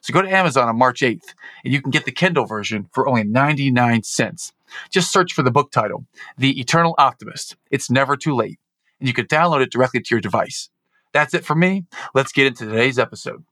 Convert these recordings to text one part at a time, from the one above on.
So go to Amazon on March 8th and you can get the Kindle version for only 99 cents. Just search for the book title, The Eternal Optimist. It's never too late. And you can download it directly to your device. That's it for me. Let's get into today's episode.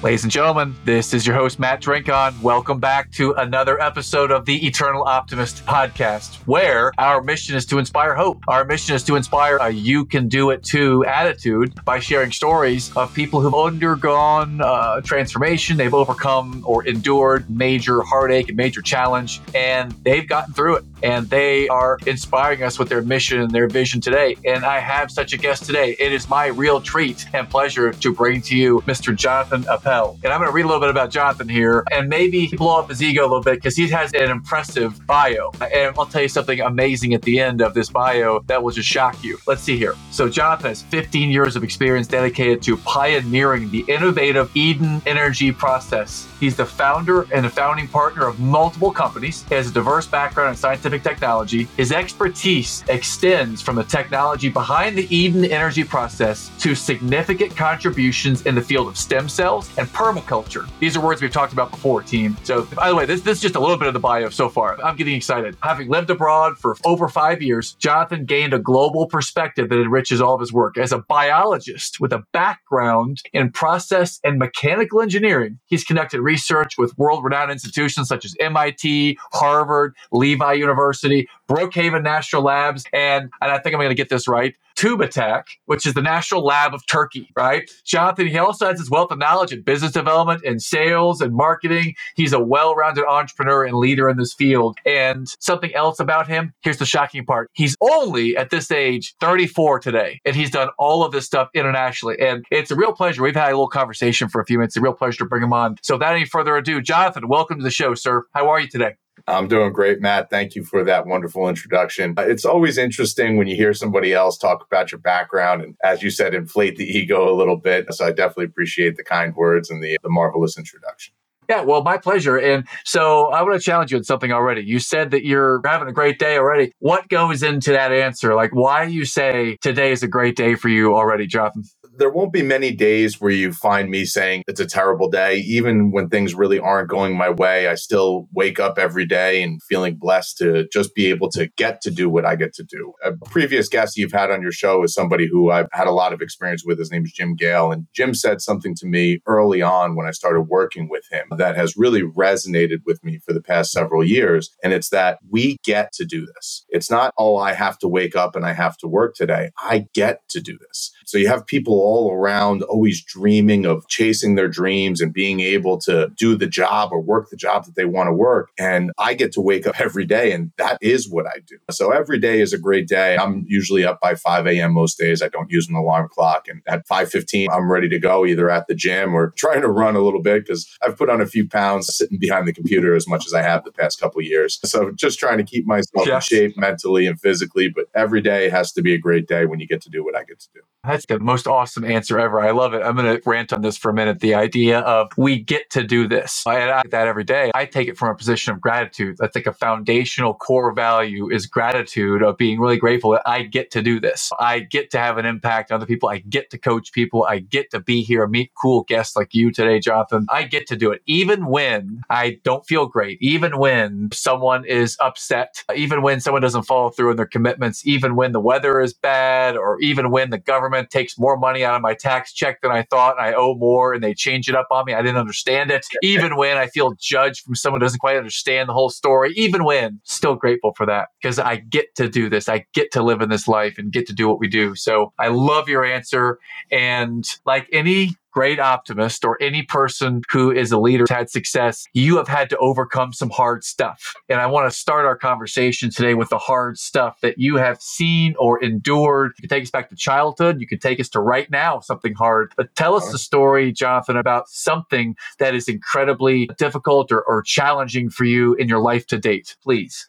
Ladies and gentlemen, this is your host, Matt Drinkhahn. Welcome back to another episode of the Eternal Optimist podcast, where our mission is to inspire hope. Our mission is to inspire a you can do it too attitude by sharing stories of people who've undergone uh, transformation, they've overcome or endured major heartache and major challenge, and they've gotten through it. And they are inspiring us with their mission and their vision today. And I have such a guest today. It is my real treat and pleasure to bring to you Mr. Jonathan Appel. And I'm going to read a little bit about Jonathan here and maybe blow up his ego a little bit because he has an impressive bio. And I'll tell you something amazing at the end of this bio that will just shock you. Let's see here. So, Jonathan has 15 years of experience dedicated to pioneering the innovative Eden energy process. He's the founder and the founding partner of multiple companies. He has a diverse background in scientific technology. His expertise extends from the technology behind the Eden energy process to significant contributions in the field of stem cells and permaculture. These are words we've talked about before, team. So, by the way, this, this is just a little bit of the bio so far. I'm getting excited. Having lived abroad for over five years, Jonathan gained a global perspective that enriches all of his work. As a biologist with a background in process and mechanical engineering, he's conducted research with world renowned institutions such as MIT, Harvard, Lehigh University, Brookhaven National Labs, and, and I think I'm going to get this right, TÜBİTAK, which is the National Lab of Turkey, right? Jonathan, he also has his wealth of knowledge in business development and sales and marketing. He's a well rounded entrepreneur and leader in this field. And something else about him here's the shocking part he's only at this age 34 today, and he's done all of this stuff internationally. And it's a real pleasure. We've had a little conversation for a few minutes. It's a real pleasure to bring him on. So, without any further ado, Jonathan, welcome to the show, sir. How are you today? I'm doing great, Matt. Thank you for that wonderful introduction. Uh, it's always interesting when you hear somebody else talk about your background and, as you said, inflate the ego a little bit. So I definitely appreciate the kind words and the, the marvelous introduction. Yeah, well, my pleasure. And so I want to challenge you on something already. You said that you're having a great day already. What goes into that answer? Like, why you say today is a great day for you already, Jonathan? There won't be many days where you find me saying it's a terrible day. Even when things really aren't going my way, I still wake up every day and feeling blessed to just be able to get to do what I get to do. A previous guest you've had on your show is somebody who I've had a lot of experience with. His name is Jim Gale. And Jim said something to me early on when I started working with him that has really resonated with me for the past several years. And it's that we get to do this. It's not, oh, I have to wake up and I have to work today. I get to do this. So you have people all around always dreaming of chasing their dreams and being able to do the job or work the job that they want to work. And I get to wake up every day and that is what I do. So every day is a great day. I'm usually up by 5 a.m. most days. I don't use an alarm clock. And at 5.15, I'm ready to go either at the gym or trying to run a little bit because I've put on a few pounds sitting behind the computer as much as I have the past couple years. So just trying to keep myself yes. in shape mentally and physically. But every day has to be a great day when you get to do what I get to do. That's the most awesome answer ever. I love it. I'm going to rant on this for a minute. The idea of we get to do this. And I that every day. I take it from a position of gratitude. I think a foundational core value is gratitude of being really grateful that I get to do this. I get to have an impact on other people. I get to coach people. I get to be here, meet cool guests like you today, Jonathan. I get to do it even when I don't feel great, even when someone is upset, even when someone doesn't follow through on their commitments, even when the weather is bad, or even when the government takes more money out of my tax check than I thought and I owe more and they change it up on me. I didn't understand it. Even when I feel judged from someone who doesn't quite understand the whole story, even when, still grateful for that because I get to do this. I get to live in this life and get to do what we do. So I love your answer. And like any great optimist or any person who is a leader had success, you have had to overcome some hard stuff. And I want to start our conversation today with the hard stuff that you have seen or endured. You can take us back to childhood. You can take us to right now, something hard. But tell us the story, Jonathan, about something that is incredibly difficult or, or challenging for you in your life to date, please.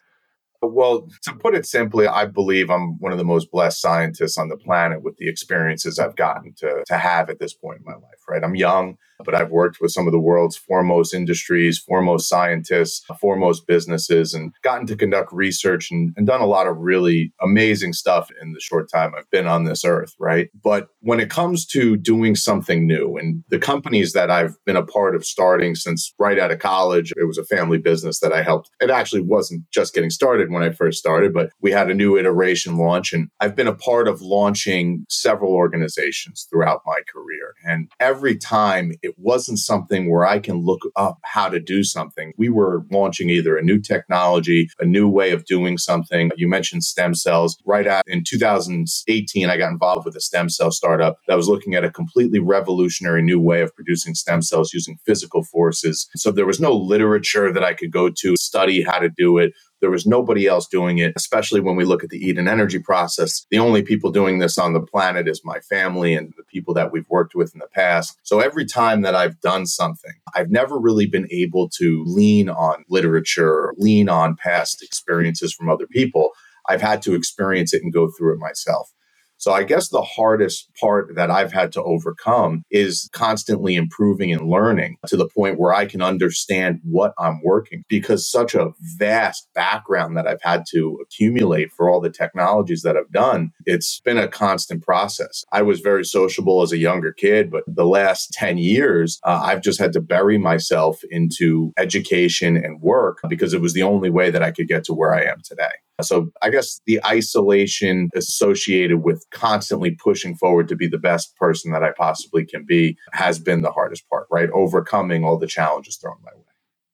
Well, to put it simply, I believe I'm one of the most blessed scientists on the planet with the experiences I've gotten to, to have at this point in my life, right? I'm young but I've worked with some of the world's foremost industries, foremost scientists, foremost businesses, and gotten to conduct research and, and, done a lot of really amazing stuff in the short time I've been on this earth, right? But when it comes to doing something new, and the companies that I've been a part of starting since right out of college, it was a family business that I helped. It actually wasn't just getting started when I first started, but we had a new iteration launch, and I've been a part of launching several organizations throughout my career. And every time it it wasn't something where I can look up how to do something. We were launching either a new technology, a new way of doing something. You mentioned stem cells. Right at in 2018, I got involved with a stem cell startup that was looking at a completely revolutionary new way of producing stem cells using physical forces. So there was no literature that I could go to study how to do it. There was nobody else doing it, especially when we look at the Eden energy process. The only people doing this on the planet is my family and the people that we've worked with in the past. So every time that I've done something, I've never really been able to lean on literature, lean on past experiences from other people. I've had to experience it and go through it myself. So I guess the hardest part that I've had to overcome is constantly improving and learning to the point where I can understand what I'm working because such a vast background that I've had to accumulate for all the technologies that I've done, it's been a constant process. I was very sociable as a younger kid, but the last 10 years, uh, I've just had to bury myself into education and work because it was the only way that I could get to where I am today. So I guess the isolation associated with constantly pushing forward to be the best person that I possibly can be has been the hardest part, right? Overcoming all the challenges thrown my way.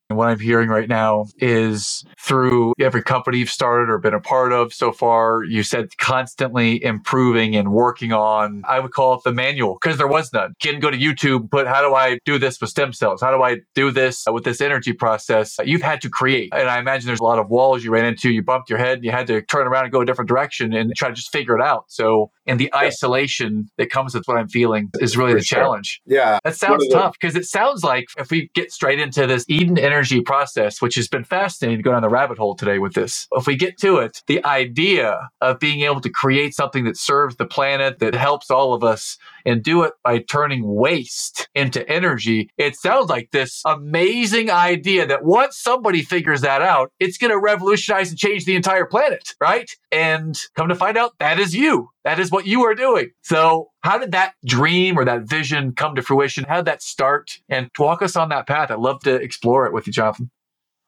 And what I'm hearing right now is through every company you've started or been a part of so far, you said constantly improving and working on, I would call it the manual because there was none. Can go to YouTube, but how do I do this with stem cells? How do I do this with this energy process? You've had to create. And I imagine there's a lot of walls you ran into, you bumped your head, and you had to turn around and go a different direction and try to just figure it out. So, and the isolation that comes with what I'm feeling is really For the sure. challenge. Yeah. That sounds tough because it sounds like if we get straight into this Eden energy energy process, which has been fascinating to go down the rabbit hole today with this. If we get to it, the idea of being able to create something that serves the planet, that helps all of us, and do it by turning waste into energy, it sounds like this amazing idea that once somebody figures that out, it's going to revolutionize and change the entire planet, right? And come to find out, that is you. That is what you are doing. So, how did that dream or that vision come to fruition? How did that start? And walk us on that path. I'd love to explore it with you, Jonathan.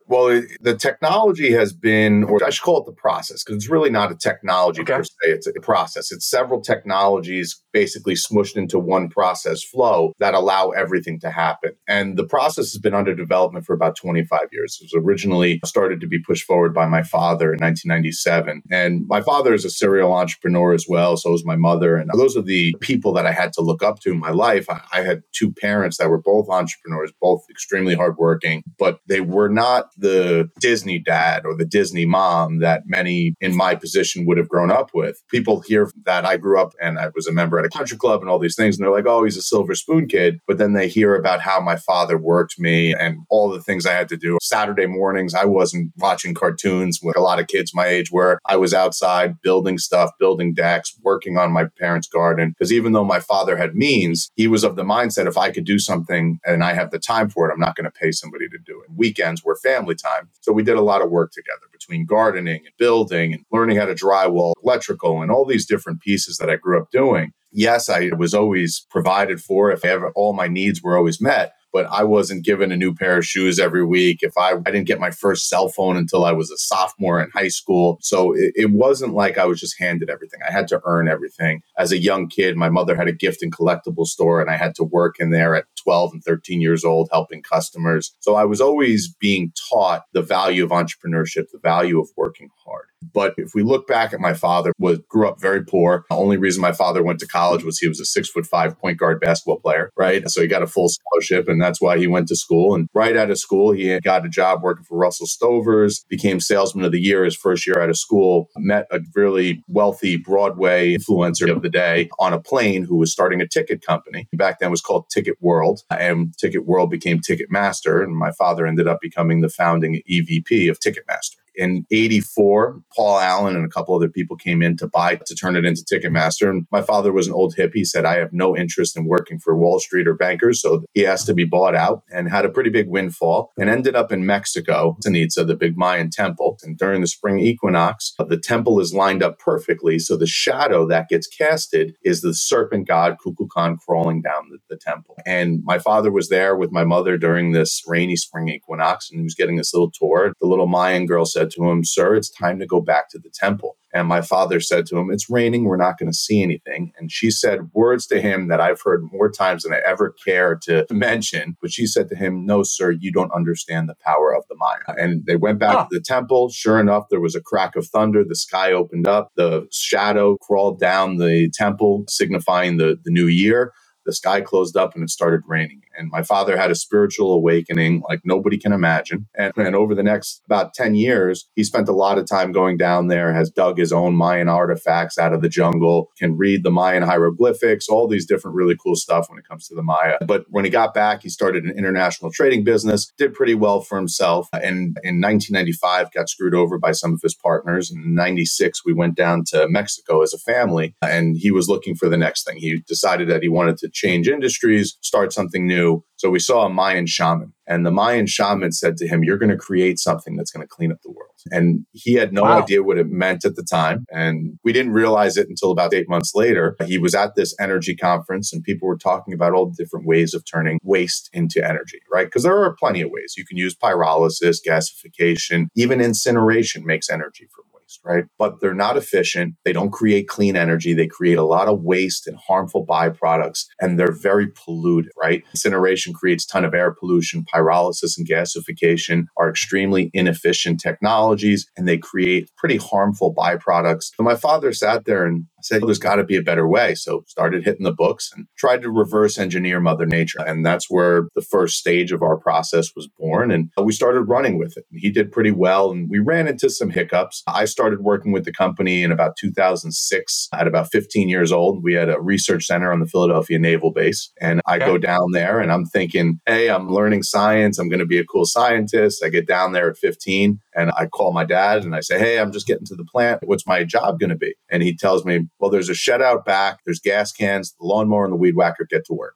Well, the technology has been, or I should call it the process, because it's really not a technology okay. per se. It's a process. It's several technologies basically smushed into one process flow that allow everything to happen. And the process has been under development for about 25 years. It was originally started to be pushed forward by my father in 1997. And my father is a serial entrepreneur as well. So is my mother. And those are the people that I had to look up to in my life. I, had two parents that were both entrepreneurs, both extremely hardworking, but they were not the Disney dad or the Disney mom that many in my position would have grown up with. People hear that I grew up and I was a member at a country club and all these things, and they're like, oh, he's a silver spoon kid. But then they hear about how my father worked me and all the things I had to do. Saturday mornings, I wasn't watching cartoons with a lot of kids my age where I was outside building stuff, building decks, working on my parents' garden. Because even though my father had means, he was of the mindset if I could do something and I have the time for it, I'm not going to pay somebody to do it. Weekends were family time. So we did a lot of work together between gardening and building and learning how to drywall, electrical, and all these different pieces that I grew up doing. Yes, I was always provided for if ever all my needs were always met but I wasn't given a new pair of shoes every week. If I, I didn't get my first cell phone until I was a sophomore in high school. So it, it wasn't like I was just handed everything. I had to earn everything. As a young kid, my mother had a gift and collectible store and I had to work in there at 12 and 13 years old helping customers. So I was always being taught the value of entrepreneurship, the value of working hard. But if we look back at my father, was grew up very poor. The only reason my father went to college was he was a six foot five point guard basketball player, right? So he got a full scholarship, and that's why he went to school. And right out of school, he got a job working for Russell Stovers, became salesman of the year his first year out of school, met a really wealthy Broadway influencer of the day on a plane who was starting a ticket company. Back then was called Ticket World, and Ticket World became Ticketmaster. And my father ended up becoming the founding EVP of Ticketmaster in 84, Paul Allen and a couple other people came in to buy to turn it into Ticketmaster. And my father was an old hippie. He said, I have no interest in working for Wall Street or bankers. So he asked to be bought out and had a pretty big windfall and ended up in Mexico, Chichen Itza, the big Mayan temple. And during the spring equinox, the temple is lined up perfectly. So the shadow that gets casted is the serpent god Kukulkan crawling down the, the temple. And my father was there with my mother during this rainy spring equinox and he was getting this little tour. The little Mayan girl said, to him, Sir, it's time to go back to the temple. And my father said to him, It's raining. We're not going to see anything. And she said words to him that I've heard more times than I ever care to mention. But she said to him, No, sir, you don't understand the power of the Maya. And they went back to the temple. Sure enough, there was a crack of thunder. The sky opened up. The shadow crawled down the temple, signifying the, the new year the sky closed up and it started raining. And my father had a spiritual awakening like nobody can imagine. And, and over the next about 10 years, he spent a lot of time going down there, has dug his own Mayan artifacts out of the jungle, can read the Mayan hieroglyphics, all these different really cool stuff when it comes to the Maya. But when he got back, he started an international trading business, did pretty well for himself. And in 1995, got screwed over by some of his partners. And in 96, we went down to Mexico as a family and he was looking for the next thing. He decided that he wanted to change industries, start something new. So we saw a Mayan shaman, and the Mayan shaman said to him, You're going to create something that's going to clean up the world. And he had no wow. idea what it meant at the time. And we didn't realize it until about eight months later. He was at this energy conference, and people were talking about all the different ways of turning waste into energy, right? Because there are plenty of ways. You can use pyrolysis, gasification, even incineration makes energy from right? But they're not efficient. They don't create clean energy. They create a lot of waste and harmful byproducts, and they're very polluted, right? Incineration creates ton of air pollution. Pyrolysis and gasification are extremely inefficient technologies, and they create pretty harmful byproducts. My father sat there and I said, there's got to be a better way. So started hitting the books and tried to reverse engineer Mother Nature. And that's where the first stage of our process was born. And we started running with it. He did pretty well. And we ran into some hiccups. I started working with the company in about 2006 at about 15 years old. We had a research center on the Philadelphia Naval Base. And I okay. go down there and I'm thinking, hey, I'm learning science. I'm going to be a cool scientist. I get down there at 15 and I call my dad and I say, hey, I'm just getting to the plant. What's my job going to be? And he tells me, well, there's a shed out back, there's gas cans, the lawnmower and the weed whacker get to work.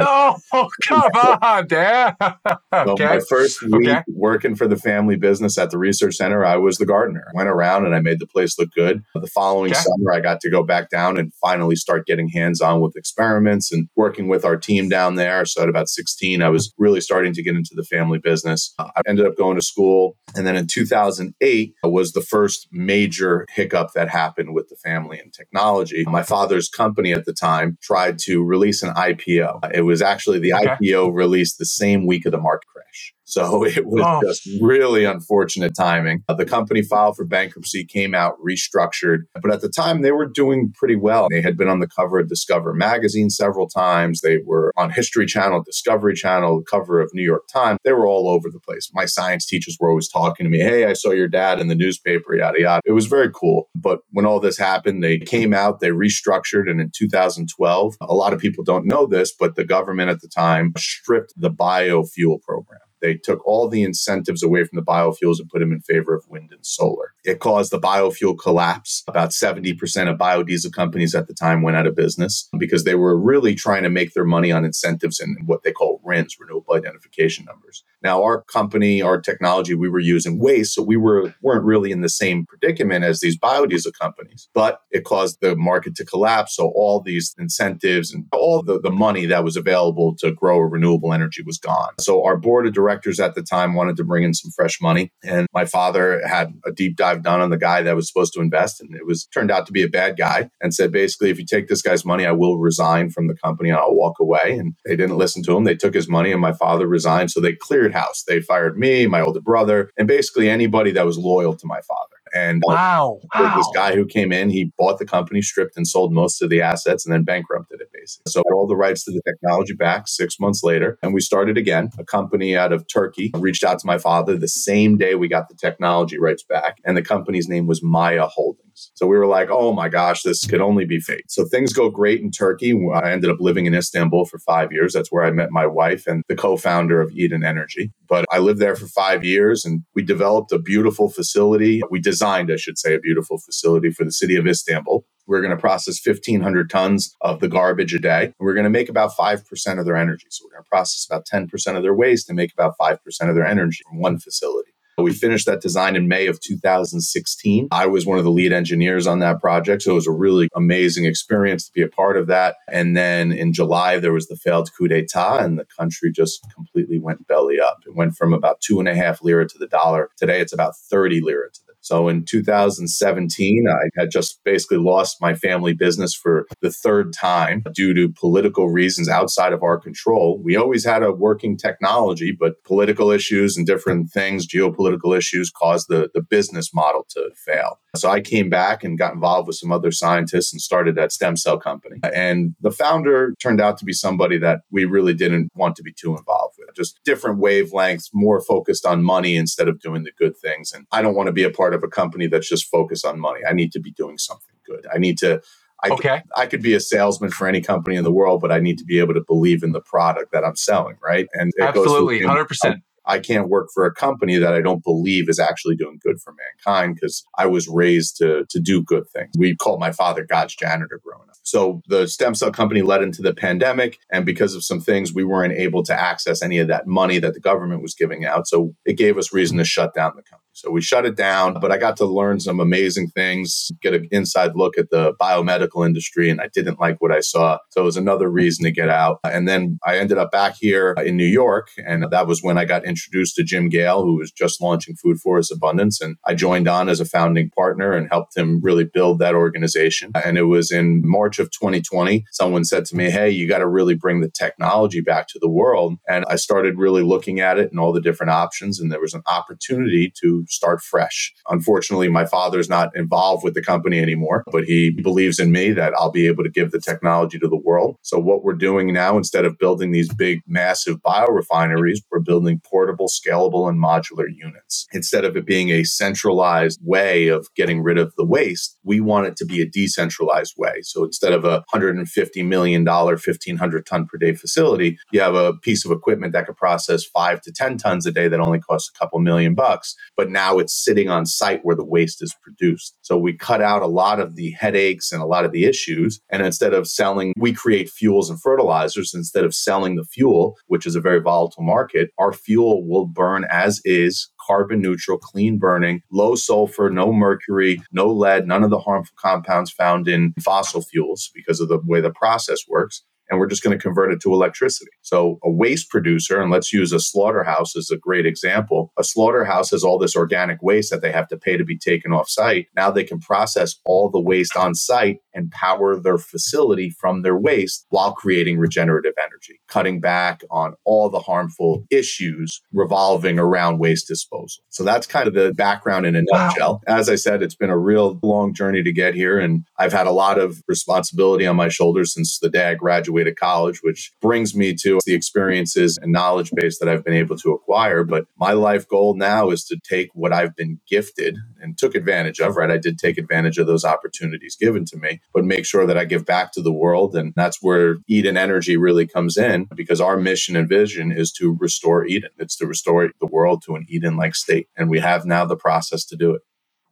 Oh, come on, Dad. okay. So my first week okay. working for the family business at the research center, I was the gardener. Went around and I made the place look good. The following okay. summer, I got to go back down and finally start getting hands on with experiments and working with our team down there. So at about 16, I was really starting to get into the family business. I ended up going to school. And then in 2008 was the first major hiccup that happened with the family and technology. My father's company at the time tried to release an IPO. It was actually the okay. IPO released the same week of the market crash. So it was oh. just really unfortunate timing. Uh, the company filed for bankruptcy, came out restructured, but at the time they were doing pretty well. They had been on the cover of Discover magazine several times. They were on History Channel, Discovery Channel, cover of New York Times. They were all over the place. My science teachers were always talking to me, "Hey, I saw your dad in the newspaper, yada yada." It was very cool. But when all this happened, they came out, they restructured, and in 2012, a lot of people don't know this, but the government at the time stripped the biofuel program. They took all the incentives away from the biofuels and put them in favor of wind and solar. It caused the biofuel collapse. About 70% of biodiesel companies at the time went out of business because they were really trying to make their money on incentives and what they call RINs, renewable identification numbers. Now, our company, our technology, we were using waste, so we were weren't really in the same predicament as these biodiesel companies. But it caused the market to collapse. So all these incentives and all the, the money that was available to grow renewable energy was gone. So our board of directors at the time wanted to bring in some fresh money. And my father had a deep dive done on the guy that was supposed to invest. And it was turned out to be a bad guy and said, basically, if you take this guy's money, I will resign from the company and I'll walk away. And they didn't listen to him. They took his money and my father resigned. So they cleared house. They fired me, my older brother, and basically anybody that was loyal to my father. And wow. wow. this guy who came in, he bought the company, stripped and sold most of the assets, and then bankrupted it basically. So all the rights to the technology back six months later, and we started again. A company out of Turkey reached out to my father the same day we got the technology rights back, and the company's name was Maya Holdings. So we were like, oh my gosh, this could only be fate. So things go great in Turkey. I ended up living in Istanbul for five years. That's where I met my wife and the co founder of Eden Energy. But I lived there for five years and we developed a beautiful facility. We designed, I should say, a beautiful facility for the city of Istanbul. We're going to process 1,500 tons of the garbage a day. We're going to make about 5% of their energy. So we're going to process about 10% of their waste and make about 5% of their energy from one facility. We finished that design in May of 2016. I was one of the lead engineers on that project. So it was a really amazing experience to be a part of that. And then in July, there was the failed coup d'etat, and the country just completely went belly up. It went from about two and a half lira to the dollar. Today, it's about 30 lira to so in 2017, I had just basically lost my family business for the third time due to political reasons outside of our control. We always had a working technology, but political issues and different things, geopolitical issues, caused the, the business model to fail. So I came back and got involved with some other scientists and started that stem cell company. And the founder turned out to be somebody that we really didn't want to be too involved. Just different wavelengths, more focused on money instead of doing the good things. And I don't want to be a part of a company that's just focused on money. I need to be doing something good. I need to I, okay. I could be a salesman for any company in the world, but I need to be able to believe in the product that I'm selling, right? And absolutely, hundred percent. I can't work for a company that I don't believe is actually doing good for mankind because I was raised to, to do good things. We called my father God's janitor growing up. So the stem cell company led into the pandemic. And because of some things, we weren't able to access any of that money that the government was giving out. So it gave us reason to shut down the company. So we shut it down, but I got to learn some amazing things, get an inside look at the biomedical industry, and I didn't like what I saw. So it was another reason to get out. And then I ended up back here in New York, and that was when I got introduced to Jim Gale, who was just launching Food Forest Abundance. And I joined on as a founding partner and helped him really build that organization. And it was in March of 2020, someone said to me, Hey, you got to really bring the technology back to the world. And I started really looking at it and all the different options. And there was an opportunity to start fresh. Unfortunately, my father's not involved with the company anymore, but he believes in me that I'll be able to give the technology to the world. So what we're doing now, instead of building these big, massive biorefineries, we're building portable, scalable, and modular units. Instead of it being a centralized way of getting rid of the waste, we want it to be a decentralized way. So instead of a $150 million, 1,500 ton per day facility, you have a piece of equipment that could process five to 10 tons a day that only costs a couple million bucks. But now it's sitting on site where the waste is produced. So we cut out a lot of the headaches and a lot of the issues. And instead of selling, we create fuels and fertilizers. Instead of selling the fuel, which is a very volatile market, our fuel will burn as is carbon neutral, clean burning, low sulfur, no mercury, no lead, none of the harmful compounds found in fossil fuels because of the way the process works and we're just going to convert it to electricity. So a waste producer, and let's use a slaughterhouse as a great example. A slaughterhouse has all this organic waste that they have to pay to be taken off site. Now they can process all the waste on site and power their facility from their waste while creating regenerative energy, cutting back on all the harmful issues revolving around waste disposal. So that's kind of the background in a nutshell. As I said, it's been a real long journey to get here, and I've had a lot of responsibility on my shoulders since the day I graduated graduated college, which brings me to the experiences and knowledge base that I've been able to acquire. But my life goal now is to take what I've been gifted and took advantage of, right? I did take advantage of those opportunities given to me, but make sure that I give back to the world. And that's where Eden Energy really comes in because our mission and vision is to restore Eden. It's to restore the world to an Eden like state. And we have now the process to do it.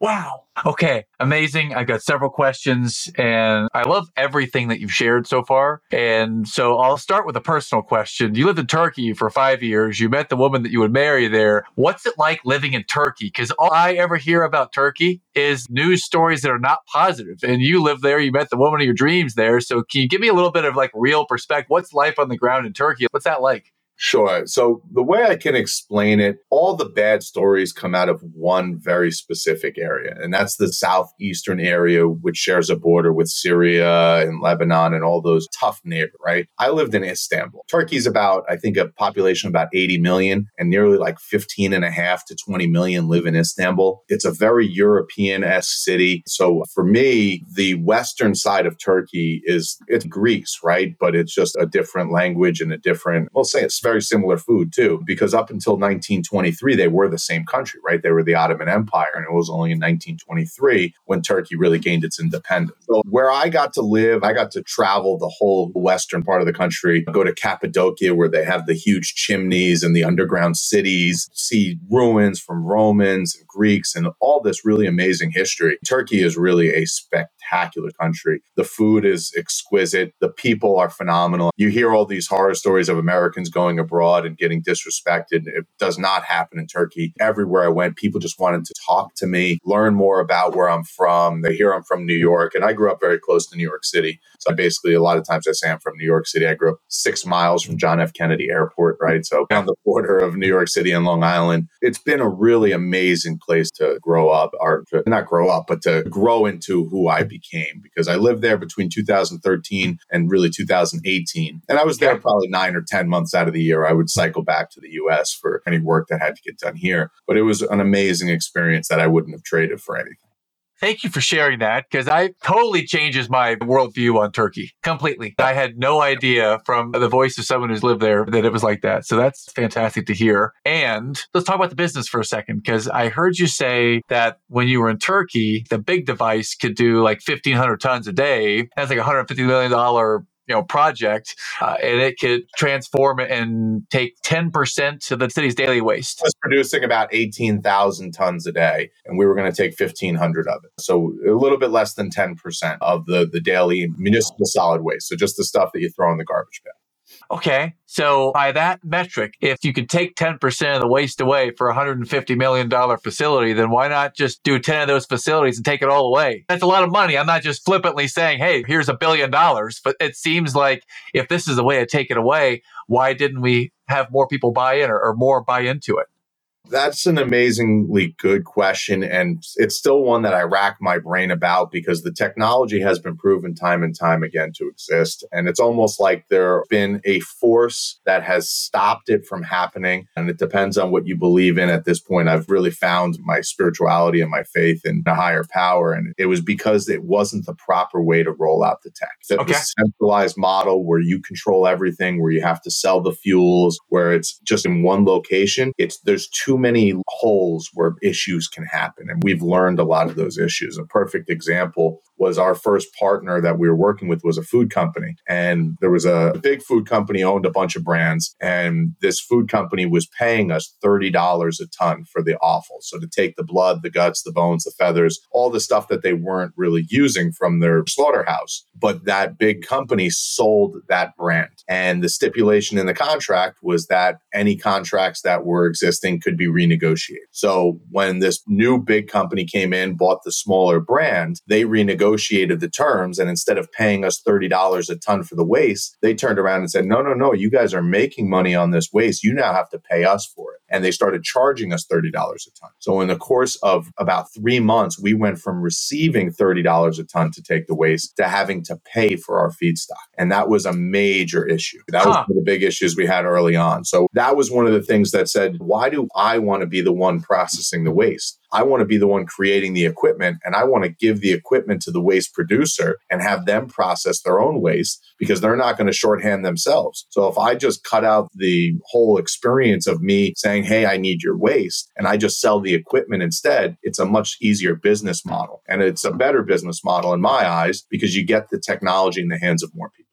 Wow. Okay. Amazing. I've got several questions and I love everything that you've shared so far. And so I'll start with a personal question. You lived in Turkey for five years. You met the woman that you would marry there. What's it like living in Turkey? Because all I ever hear about Turkey is news stories that are not positive. And you live there. You met the woman of your dreams there. So can you give me a little bit of like real perspective? What's life on the ground in Turkey? What's that like? Sure. So the way I can explain it, all the bad stories come out of one very specific area, and that's the southeastern area, which shares a border with Syria and Lebanon and all those tough neighbors, right? I lived in Istanbul. Turkey's about, I think, a population about 80 million, and nearly like 15 and a half to 20 million live in Istanbul. It's a very European-esque city. So for me, the western side of Turkey is it's Greece, right? But it's just a different language and a different, we'll say it's very similar food too, because up until 1923, they were the same country, right? They were the Ottoman Empire. And it was only in 1923 when Turkey really gained its independence. So where I got to live, I got to travel the whole western part of the country, go to Cappadocia where they have the huge chimneys and the underground cities, see ruins from Romans and Greeks and all this really amazing history. Turkey is really a spectacular country. The food is exquisite. The people are phenomenal. You hear all these horror stories of Americans going abroad and getting disrespected. It does not happen in Turkey. Everywhere I went, people just wanted to talk to me, learn more about where I'm from. They hear I'm from New York, and I grew up very close to New York City. So I basically, a lot of times I say I'm from New York City. I grew up six miles from John F. Kennedy Airport, right? So on the border of New York City and Long Island. It's been a really amazing place to grow up, or to, not grow up, but to grow into who I became because I lived there between 2013 and really 2018. And I was there probably nine or 10 months out of the year, I would cycle back to the US for any work that had to get done here. But it was an amazing experience that I wouldn't have traded for anything. Thank you for sharing that because I totally changes my worldview on Turkey completely. I had no idea from the voice of someone who's lived there that it was like that. So that's fantastic to hear. And let's talk about the business for a second because I heard you say that when you were in Turkey, the big device could do like 1,500 tons a day. That's like $150 million you know project uh, and it could transform and take 10% of the city's daily waste. It was producing about 18000 tons a day and we were going to take 1500 of it. So a little bit less than 10% of the the daily municipal solid waste. So just the stuff that you throw in the garbage bin Okay. So by that metric, if you could take 10% of the waste away for a $150 million facility, then why not just do 10 of those facilities and take it all away? That's a lot of money. I'm not just flippantly saying, hey, here's a billion dollars. But it seems like if this is the way to take it away, why didn't we have more people buy in or, or more buy into it? That's an amazingly good question. And it's still one that I rack my brain about because the technology has been proven time and time again to exist. And it's almost like there's been a force that has stopped it from happening. And it depends on what you believe in at this point. I've really found my spirituality and my faith in a higher power. And it was because it wasn't the proper way to roll out the tech. The, okay. the centralized model where you control everything, where you have to sell the fuels, where it's just in one location. It's there's too too many holes where issues can happen. And we've learned a lot of those issues. A perfect example was our first partner that we were working with was a food company. And there was a big food company owned a bunch of brands. And this food company was paying us $30 a ton for the offal. So to take the blood, the guts, the bones, the feathers, all the stuff that they weren't really using from their slaughterhouse. But that big company sold that brand. And the stipulation in the contract was that any contracts that were existing could be renegotiated. So when this new big company came in, bought the smaller brand, they renegotiated negotiated the terms and instead of paying us $30 a ton for the waste, they turned around and said, no, no, no, you guys are making money on this waste. You now have to pay us for it. And they started charging us $30 a ton. So in the course of about three months, we went from receiving $30 a ton to take the waste to having to pay for our feedstock. And that was a major issue. That huh. was one of the big issues we had early on. So that was one of the things that said, why do I want to be the one processing the waste? I want to be the one creating the equipment and I want to give the equipment to the waste producer and have them process their own waste because they're not going to shorthand themselves. So if I just cut out the whole experience of me saying, Hey, I need your waste and I just sell the equipment instead, it's a much easier business model. And it's a better business model in my eyes because you get the technology in the hands of more people.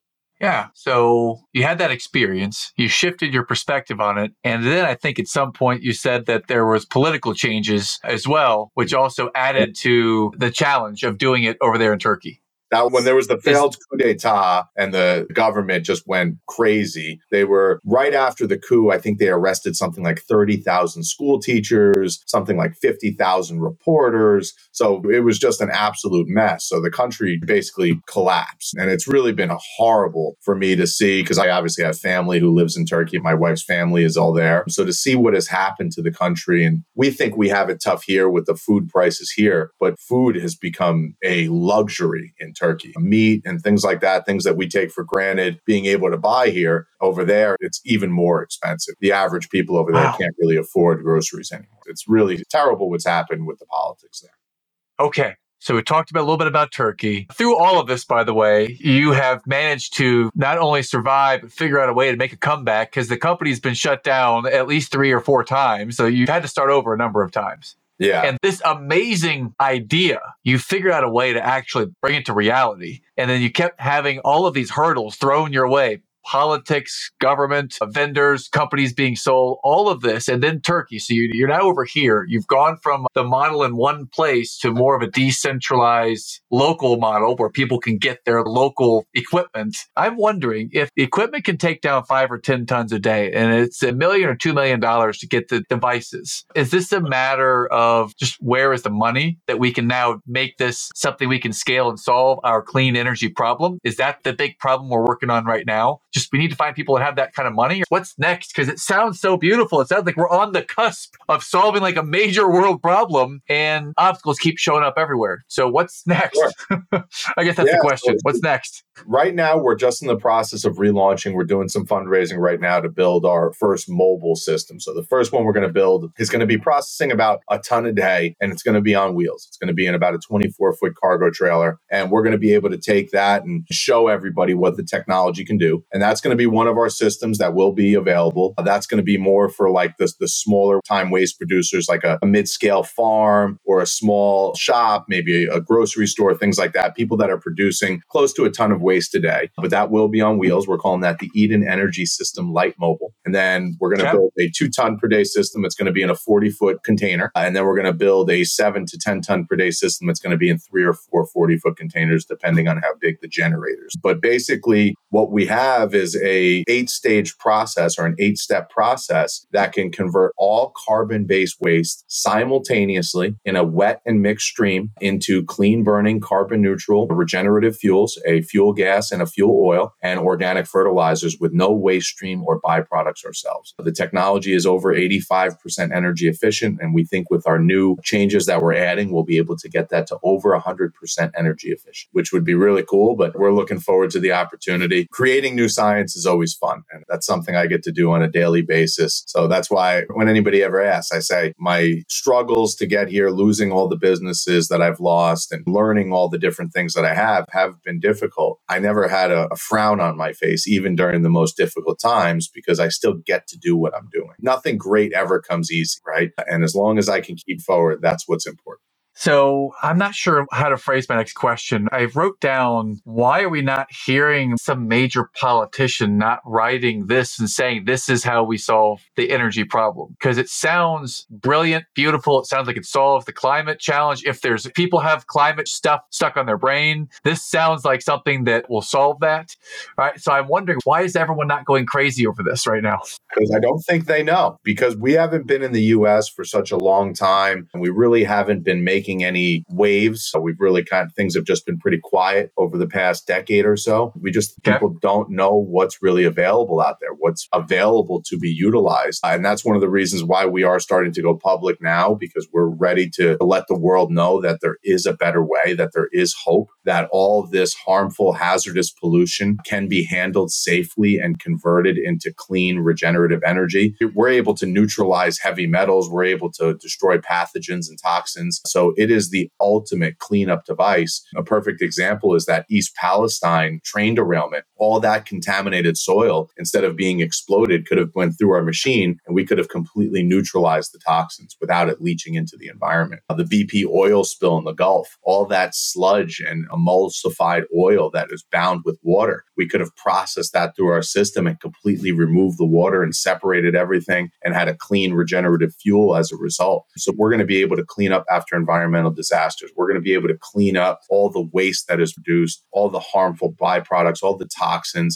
Yeah. So you had that experience, you shifted your perspective on it. And then I think at some point you said that there was political changes as well, which also added to the challenge of doing it over there in Turkey. That when there was the failed coup d'etat and the government just went crazy. They were right after the coup. I think they arrested something like thirty thousand school teachers, something like fifty thousand reporters. So it was just an absolute mess. So the country basically collapsed, and it's really been horrible for me to see because I obviously have family who lives in Turkey. My wife's family is all there. So to see what has happened to the country, and we think we have it tough here with the food prices here, but food has become a luxury in Turkey. Turkey, meat and things like that, things that we take for granted being able to buy here, over there, it's even more expensive. The average people over there wow. can't really afford groceries anymore. It's really terrible what's happened with the politics there. Okay. So we talked about a little bit about Turkey. Through all of this, by the way, you have managed to not only survive, but figure out a way to make a comeback because the company's been shut down at least three or four times. So you've had to start over a number of times. Yeah. And this amazing idea, you figured out a way to actually bring it to reality. And then you kept having all of these hurdles thrown your way politics, government, vendors, companies being sold, all of this, and then Turkey. So you, are now over here. You've gone from the model in one place to more of a decentralized local model where people can get their local equipment. I'm wondering if the equipment can take down five or 10 tons a day and it's a million or two million dollars to get the devices. Is this a matter of just where is the money that we can now make this something we can scale and solve our clean energy problem? Is that the big problem we're working on right now? Just we need to find people that have that kind of money. What's next? Because it sounds so beautiful. It sounds like we're on the cusp of solving like a major world problem, and obstacles keep showing up everywhere. So what's next? Sure. I guess that's yeah, the question. What's next? Right now, we're just in the process of relaunching. We're doing some fundraising right now to build our first mobile system. So the first one we're going to build is going to be processing about a ton a day, and it's going to be on wheels. It's going to be in about a 24 foot cargo trailer, and we're going to be able to take that and show everybody what the technology can do. And and that's going to be one of our systems that will be available. That's going to be more for like the, the smaller time waste producers, like a, a mid scale farm or a small shop, maybe a grocery store, things like that. People that are producing close to a ton of waste today. But that will be on wheels. We're calling that the Eden Energy System Light Mobile. And then we're going to build a two ton per day system. It's going to be in a 40 foot container. Uh, and then we're going to build a seven to 10 ton per day system. It's going to be in three or four 40 foot containers, depending on how big the generators. But basically, what we have have is a eight stage process or an eight step process that can convert all carbon based waste simultaneously in a wet and mixed stream into clean burning carbon neutral regenerative fuels, a fuel gas and a fuel oil and organic fertilizers with no waste stream or byproducts ourselves. The technology is over 85% energy efficient. And we think with our new changes that we're adding, we'll be able to get that to over 100% energy efficient, which would be really cool. But we're looking forward to the opportunity. Creating new science is always fun. And that's something I get to do on a daily basis. So that's why when anybody ever asks, I say my struggles to get here, losing all the businesses that I've lost and learning all the different things that I have have been difficult. I never had a, a frown on my face, even during the most difficult times, because I still get to do what I'm doing. Nothing great ever comes easy, right? And as long as I can keep forward, that's what's important. So I'm not sure how to phrase my next question. I wrote down why are we not hearing some major politician not writing this and saying this is how we solve the energy problem? Because it sounds brilliant, beautiful. It sounds like it solves the climate challenge. If there's people have climate stuff stuck on their brain, this sounds like something that will solve that. Right. So I'm wondering why is everyone not going crazy over this right now? Because I don't think they know. Because we haven't been in the US for such a long time and we really haven't been making making any waves. So we've really kind of things have just been pretty quiet over the past decade or so. We just okay. people don't know what's really available out there, what's available to be utilized. And that's one of the reasons why we are starting to go public now because we're ready to let the world know that there is a better way, that there is hope, that all this harmful, hazardous pollution can be handled safely and converted into clean, regenerative energy. We're able to neutralize heavy metals, we're able to destroy pathogens and toxins. So it is the ultimate cleanup device. A perfect example is that East Palestine train derailment all that contaminated soil, instead of being exploded, could have went through our machine and we could have completely neutralized the toxins without it leaching into the environment. The BP oil spill in the Gulf, all that sludge and emulsified oil that is bound with water, we could have processed that through our system and completely removed the water and separated everything and had a clean regenerative fuel as a result. So we're going to be able to clean up after environmental disasters. We're going to be able to clean up all the waste that is produced, all the harmful byproducts, all the toxins.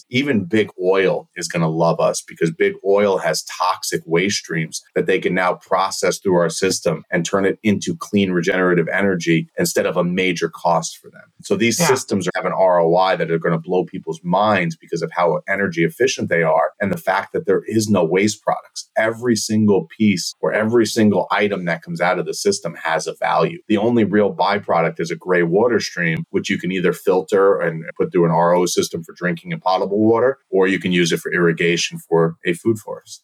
Even big oil is going to love us because big oil has toxic waste streams that they can now process through our system and turn it into clean regenerative energy instead of a major cost for them. So these yeah. systems have an ROI that are going to blow people's minds because of how energy efficient they are and the fact that there is no waste products. Every single piece or every single item that comes out of the system has a value. The only real byproduct is a gray water stream, which you can either filter and put through an RO system for drinking and potable water, or you can use it for irrigation for a food forest.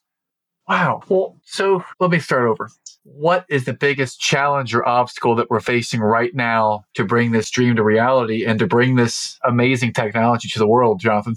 Wow. Well, so let me start over. What is the biggest challenge or obstacle that we're facing right now to bring this dream to reality and to bring this amazing technology to the world, Jonathan?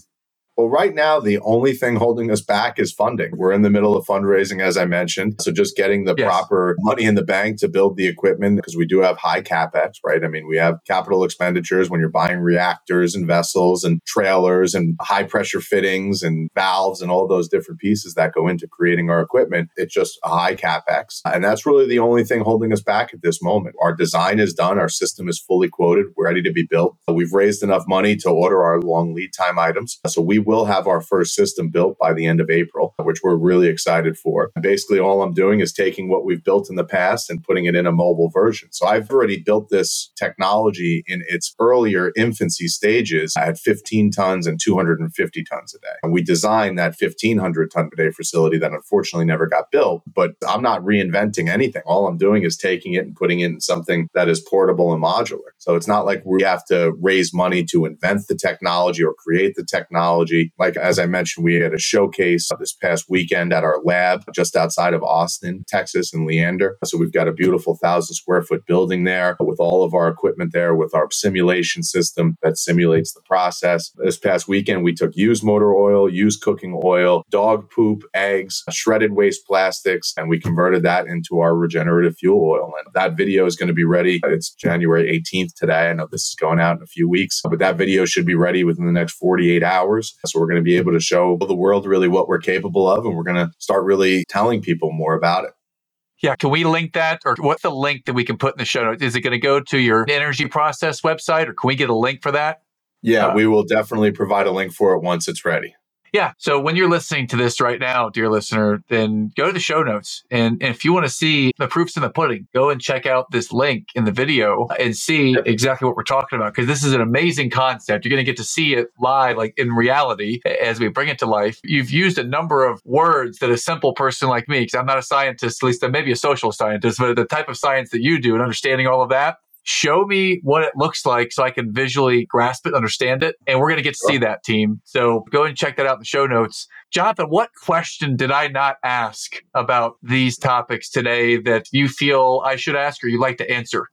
Well, right now, the only thing holding us back is funding. We're in the middle of fundraising, as I mentioned. So just getting the yes. proper money in the bank to build the equipment, because we do have high capex, right? I mean, we have capital expenditures when you're buying reactors and vessels and trailers and high pressure fittings and valves and all those different pieces that go into creating our equipment. It's just a high capex. And that's really the only thing holding us back at this moment. Our design is done. Our system is fully quoted. We're ready to be built. We've raised enough money to order our long lead time items. So we will have our first system built by the end of April, which we're really excited for. Basically, all I'm doing is taking what we've built in the past and putting it in a mobile version. So I've already built this technology in its earlier infancy stages at 15 tons and 250 tons a day. And we designed that 1500 ton per day facility that unfortunately never got built, but I'm not reinventing anything. All I'm doing is taking it and putting it in something that is portable and modular. So it's not like we have to raise money to invent the technology or create the technology. Like like, as I mentioned, we had a showcase this past weekend at our lab just outside of Austin, Texas, in Leander. So we've got a beautiful thousand square foot building there with all of our equipment there, with our simulation system that simulates the process. This past weekend, we took used motor oil, used cooking oil, dog poop, eggs, shredded waste plastics, and we converted that into our regenerative fuel oil. And that video is going to be ready. It's January 18th today. I know this is going out in a few weeks, but that video should be ready within the next 48 hours. So we're going to be able to show the world really what we're capable of. And we're going to start really telling people more about it. Yeah, can we link that or what's the link that we can put in the show notes? Is it going to go to your energy process website or can we get a link for that? Yeah, uh, we will definitely provide a link for it once it's ready. Yeah. So when you're listening to this right now, dear listener, then go to the show notes. And, and if you want to see the proofs in the pudding, go and check out this link in the video and see exactly what we're talking about. Because this is an amazing concept. You're going to get to see it live, like in reality, as we bring it to life. You've used a number of words that a simple person like me, because I'm not a scientist, at least I'm maybe a social scientist, but the type of science that you do and understanding all of that, show me what it looks like so I can visually grasp it, understand it. And we're going to get to see that team. So go and check that out in the show notes. Jonathan, what question did I not ask about these topics today that you feel I should ask or you'd like to answer?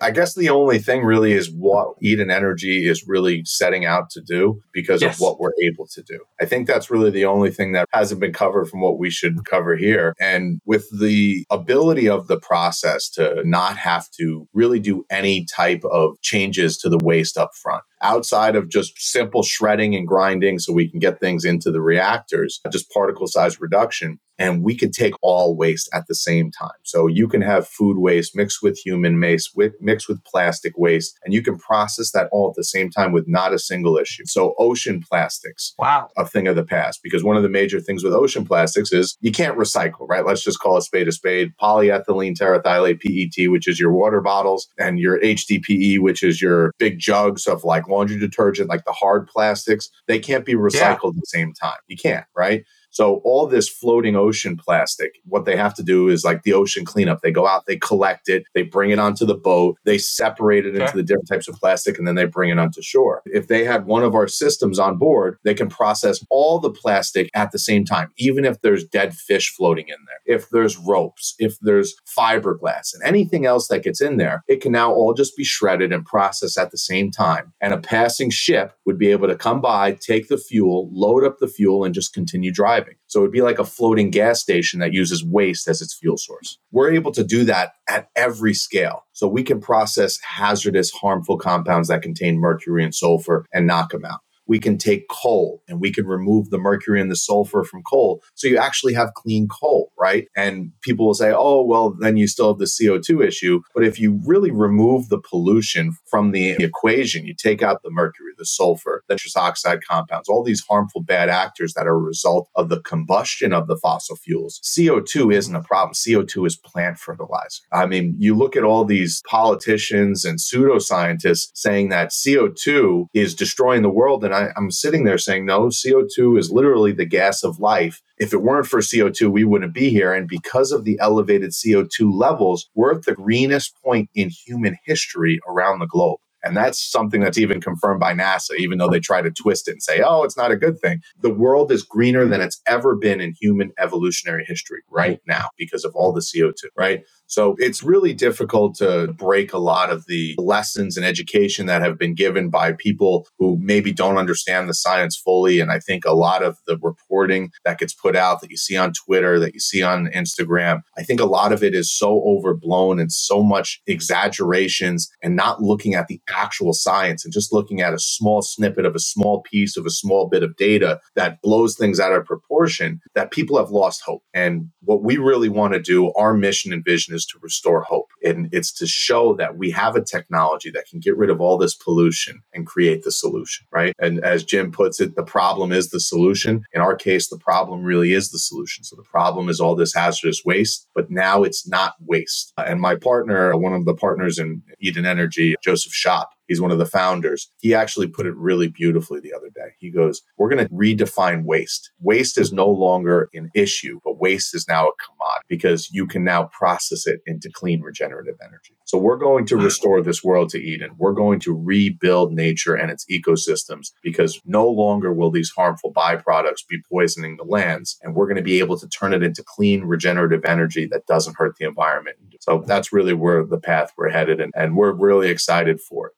I guess the only thing really is what Eden Energy is really setting out to do because yes. of what we're able to do. I think that's really the only thing that hasn't been covered from what we should cover here. And with the ability of the process to not have to really do any type of changes to the waste up front outside of just simple shredding and grinding so we can get things into the reactors, just particle size reduction. And we can take all waste at the same time. So you can have food waste mixed with human waste, with, mixed with plastic waste, and you can process that all at the same time with not a single issue. So ocean plastics, wow, a thing of the past. Because one of the major things with ocean plastics is you can't recycle, right? Let's just call a spade a spade. Polyethylene terephthalate PET, which is your water bottles, and your HDPE, which is your big jugs of like laundry detergent, like the hard plastics, they can't be recycled yeah. at the same time. You can't, right? So all this floating ocean plastic, what they have to do is like the ocean cleanup. They go out, they collect it, they bring it onto the boat, they separate it into the different types of plastic, and then they bring it onto shore. If they had one of our systems on board, they can process all the plastic at the same time, even if there's dead fish floating in there, if there's ropes, if there's fiberglass, and anything else that gets in there, it can now all just be shredded and processed at the same time. And a passing ship would be able to come by, take the fuel, load up the fuel, and just continue driving. So it'd be like a floating gas station that uses waste as its fuel source. We're able to do that at every scale. So we can process hazardous, harmful compounds that contain mercury and sulfur and knock them out we can take coal and we can remove the mercury and the sulfur from coal. So you actually have clean coal, right? And people will say, oh, well, then you still have the CO2 issue. But if you really remove the pollution from the equation, you take out the mercury, the sulfur, the nitrous oxide compounds, all these harmful bad actors that are a result of the combustion of the fossil fuels. CO2 isn't a problem. CO2 is plant fertilizer. I mean, you look at all these politicians and pseudoscientists saying that CO2 is destroying the world. And I I, I'm sitting there saying, no, CO2 is literally the gas of life. If it weren't for CO2, we wouldn't be here. And because of the elevated CO2 levels, we're at the greenest point in human history around the globe. And that's something that's even confirmed by NASA, even though they try to twist it and say, oh, it's not a good thing. The world is greener than it's ever been in human evolutionary history right now because of all the CO2, right? So it's really difficult to break a lot of the lessons and education that have been given by people who maybe don't understand the science fully. And I think a lot of the reporting that gets put out that you see on Twitter, that you see on Instagram, I think a lot of it is so overblown and so much exaggerations and not looking at the actual science and just looking at a small snippet of a small piece of a small bit of data that blows things out of proportion that people have lost hope. And what we really want to do, our mission and vision is is to restore hope. And it's to show that we have a technology that can get rid of all this pollution and create the solution, right? And as Jim puts it, the problem is the solution. In our case, the problem really is the solution. So the problem is all this hazardous waste, but now it's not waste. And my partner, one of the partners in Eden Energy, Joseph Shop, He's one of the founders. He actually put it really beautifully the other day. He goes, We're going to redefine waste. Waste is no longer an issue, but waste is now a commodity because you can now process it into clean regenerative energy. So we're going to hmm. restore this world to Eden. We're going to rebuild nature and its ecosystems because no longer will these harmful byproducts be poisoning the lands. And we're going to be able to turn it into clean regenerative energy that doesn't hurt the environment. So that's really where the path we're headed. And, and we're really excited for it.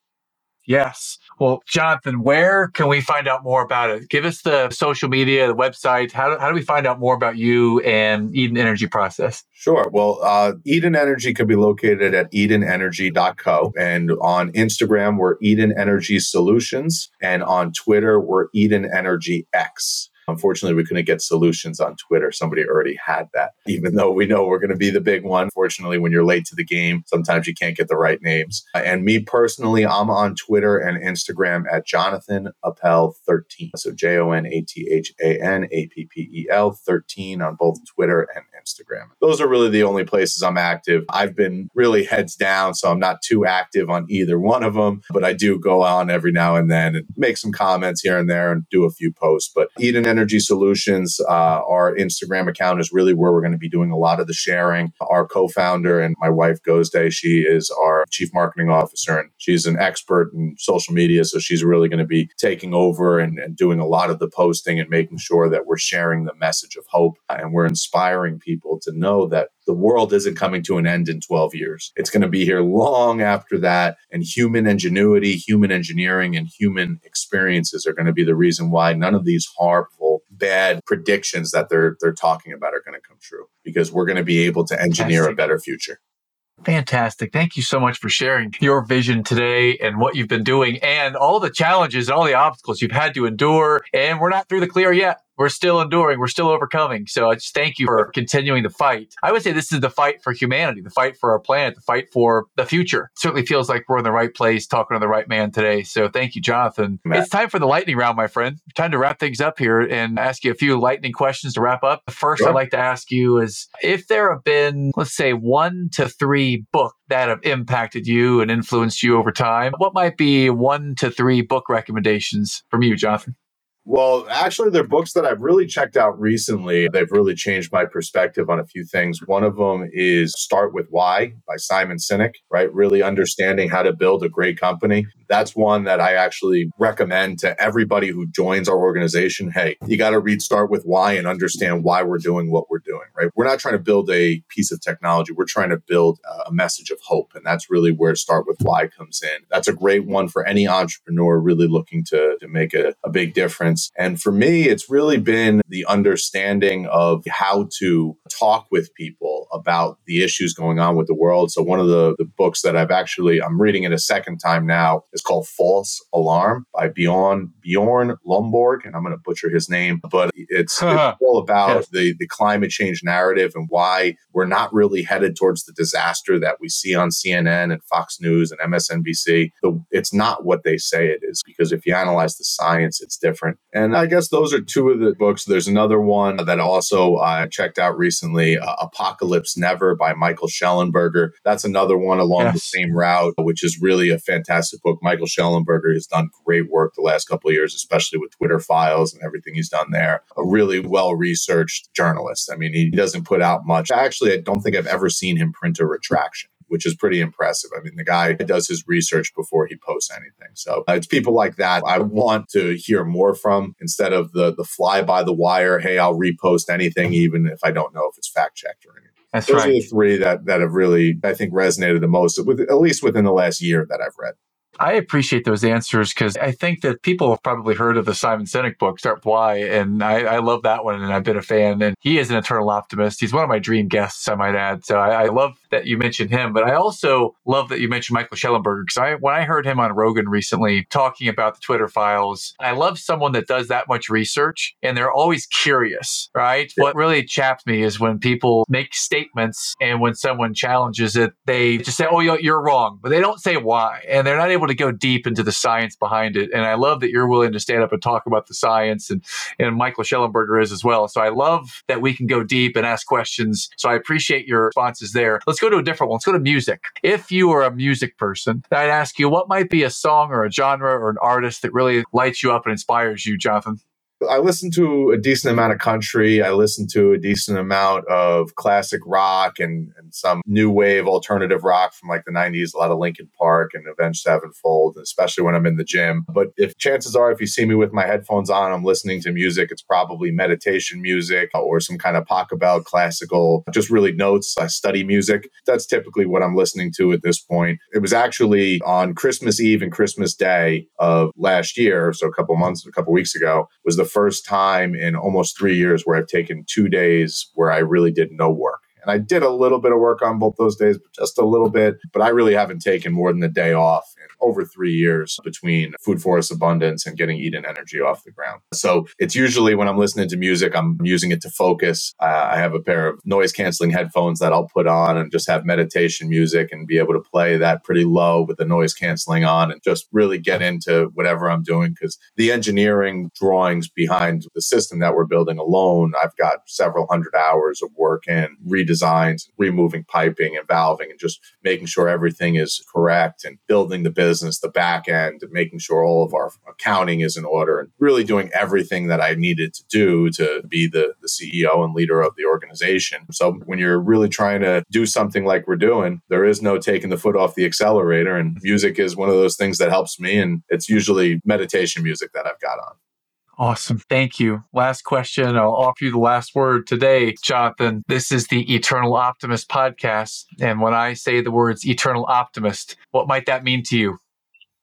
Yes. Well, Jonathan, where can we find out more about it? Give us the social media, the website. How do, how do we find out more about you and Eden Energy Process? Sure. Well, uh, Eden Energy could be located at edenenergy.co. And on Instagram, we're Eden Energy Solutions. And on Twitter, we're Eden Energy X. Unfortunately, we couldn't get solutions on Twitter. Somebody already had that, even though we know we're going to be the big one. Fortunately, when you're late to the game, sometimes you can't get the right names. And me personally, I'm on Twitter and Instagram at Jonathan Appel 13. So J O N A T H A N A P P E L 13 on both Twitter and Instagram. Those are really the only places I'm active. I've been really heads down, so I'm not too active on either one of them, but I do go on every now and then and make some comments here and there and do a few posts. But Eden Energy Solutions, uh, our Instagram account is really where we're going to be doing a lot of the sharing. Our co founder and my wife, Gozde, she is our chief marketing officer and she's an expert in social media. So she's really going to be taking over and, and doing a lot of the posting and making sure that we're sharing the message of hope and we're inspiring people to know that the world isn't coming to an end in 12 years. It's going to be here long after that. And human ingenuity, human engineering, and human experiences are going to be the reason why none of these harmful, bad predictions that they're they're talking about are going to come true. Because we're going to be able to engineer Fantastic. a better future. Fantastic. Thank you so much for sharing your vision today and what you've been doing and all the challenges and all the obstacles you've had to endure. And we're not through the clear yet we're still enduring, we're still overcoming. So I just thank you for continuing the fight. I would say this is the fight for humanity, the fight for our planet, the fight for the future. It certainly feels like we're in the right place, talking to the right man today. So thank you, Jonathan. Matt. It's time for the lightning round, my friend. Time to wrap things up here and ask you a few lightning questions to wrap up. The first sure. I'd like to ask you is if there have been, let's say, one to three books that have impacted you and influenced you over time, what might be one to three book recommendations from you, Jonathan? Well, actually, they're books that I've really checked out recently. They've really changed my perspective on a few things. One of them is Start with Why by Simon Sinek, right? Really understanding how to build a great company. That's one that I actually recommend to everybody who joins our organization. Hey, you got to read Start with Why and understand why we're doing what we're doing, right? We're not trying to build a piece of technology. We're trying to build a message of hope. And that's really where Start with Why comes in. That's a great one for any entrepreneur really looking to, to make a, a big difference and for me, it's really been the understanding of how to talk with people about the issues going on with the world. So one of the, the books that I've actually, I'm reading it a second time now is called False Alarm by Bjorn, Bjorn Lomborg. And I'm going to butcher his name, but it's, it's all about the, the climate change narrative and why we're not really headed towards the disaster that we see on CNN and Fox News and MSNBC. It's not what they say it is because if you analyze the science, it's different. And I guess those are two of the books. There's another one that also I uh, checked out recently, uh, Apocalypse Never by Michael Shellenberger. That's another one along yes. the same route, which is really a fantastic book. Michael Shellenberger has done great work the last couple of years, especially with Twitter files and everything he's done there. A really well researched journalist. I mean, he doesn't put out much. Actually, I don't think I've ever seen him print a retraction which is pretty impressive. I mean, the guy does his research before he posts anything. So uh, it's people like that I want to hear more from instead of the the fly by the wire. Hey, I'll repost anything, even if I don't know if it's fact checked or anything. That's Those right. are the three that that have really, I think, resonated the most, with at least within the last year that I've read. I appreciate those answers because I think that people have probably heard of the Simon Sinek book, Start Why, and I, I, love that one, and I've been a fan. And he is an eternal optimist. He's one of my dream guests, I might add. So I, I love that you mentioned him, but I also love that you mentioned Michael Shellenberger because I, when I heard him on Rogan recently talking about the Twitter files, I love someone that does that much research and they're always curious, right? Yeah. What really chaps me is when people make statements and when someone challenges it, they just say, "Oh, you're wrong," but they don't say why, and they're not able to go deep into the science behind it. And I love that you're willing to stand up and talk about the science, and and Michael Shellenberger is as well. So I love that we can go deep and ask questions. So I appreciate your responses there. Let's go to a different one. Let's go to music. If you are a music person, I'd ask you what might be a song or a genre or an artist that really lights you up and inspires you, Jonathan. I listen to a decent amount of country. I listen to a decent amount of classic rock and, and some new wave alternative rock from like the 90s, a lot of Linkin Park and Avenged Sevenfold, especially when I'm in the gym. But if chances are, if you see me with my headphones on, I'm listening to music, it's probably meditation music or some kind of Pachelbel classical, just really notes. I study music. That's typically what I'm listening to at this point. It was actually on Christmas Eve and Christmas Day of last year, so a couple months, a couple weeks ago, was the first time in almost three years where I've taken two days where I really did no work. And I did a little bit of work on both those days, but just a little bit. But I really haven't taken more than a day off in over three years between food forest abundance and getting Eden energy off the ground. So it's usually when I'm listening to music, I'm using it to focus. Uh, I have a pair of noise canceling headphones that I'll put on and just have meditation music and be able to play that pretty low with the noise canceling on and just really get into whatever I'm doing. Because the engineering drawings behind the system that we're building alone, I've got several hundred hours of work in redesigns, removing piping and valving and just making sure everything is correct and building the business, the back end, and making sure all of our accounting is in order and really doing everything that I needed to do to be the, the CEO and leader of the organization. So when you're really trying to do something like we're doing, there is no taking the foot off the accelerator. And music is one of those things that helps me. And it's usually meditation music that I've got on. Awesome. Thank you. Last question. I'll offer you the last word today, Jonathan. This is the Eternal Optimist podcast. And when I say the words Eternal Optimist, what might that mean to you?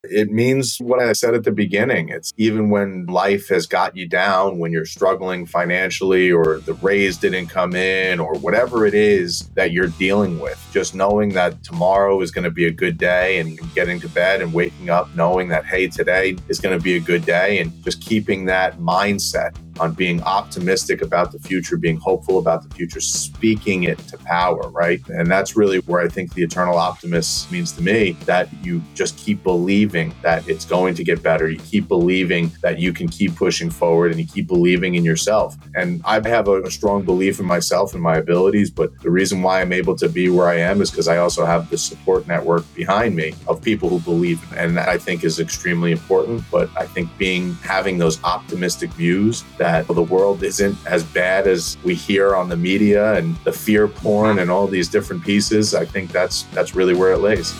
It means what I said at the beginning. It's even when life has got you down, when you're struggling financially or the raise didn't come in or whatever it is that you're dealing with, just knowing that tomorrow is going to be a good day and getting to bed and waking up knowing that, hey, today is going to be a good day and just keeping that mindset on being optimistic about the future, being hopeful about the future, speaking it to power, right? And that's really where I think the eternal optimist means to me that you just keep believing that it's going to get better. You keep believing that you can keep pushing forward and you keep believing in yourself. And I have a, a strong belief in myself and my abilities, but the reason why I'm able to be where I am is because I also have the support network behind me of people who believe. And that I think is extremely important. But I think being having those optimistic views that the world isn't as bad as we hear on the media and the fear porn and all these different pieces, I think that's that's really where it lays.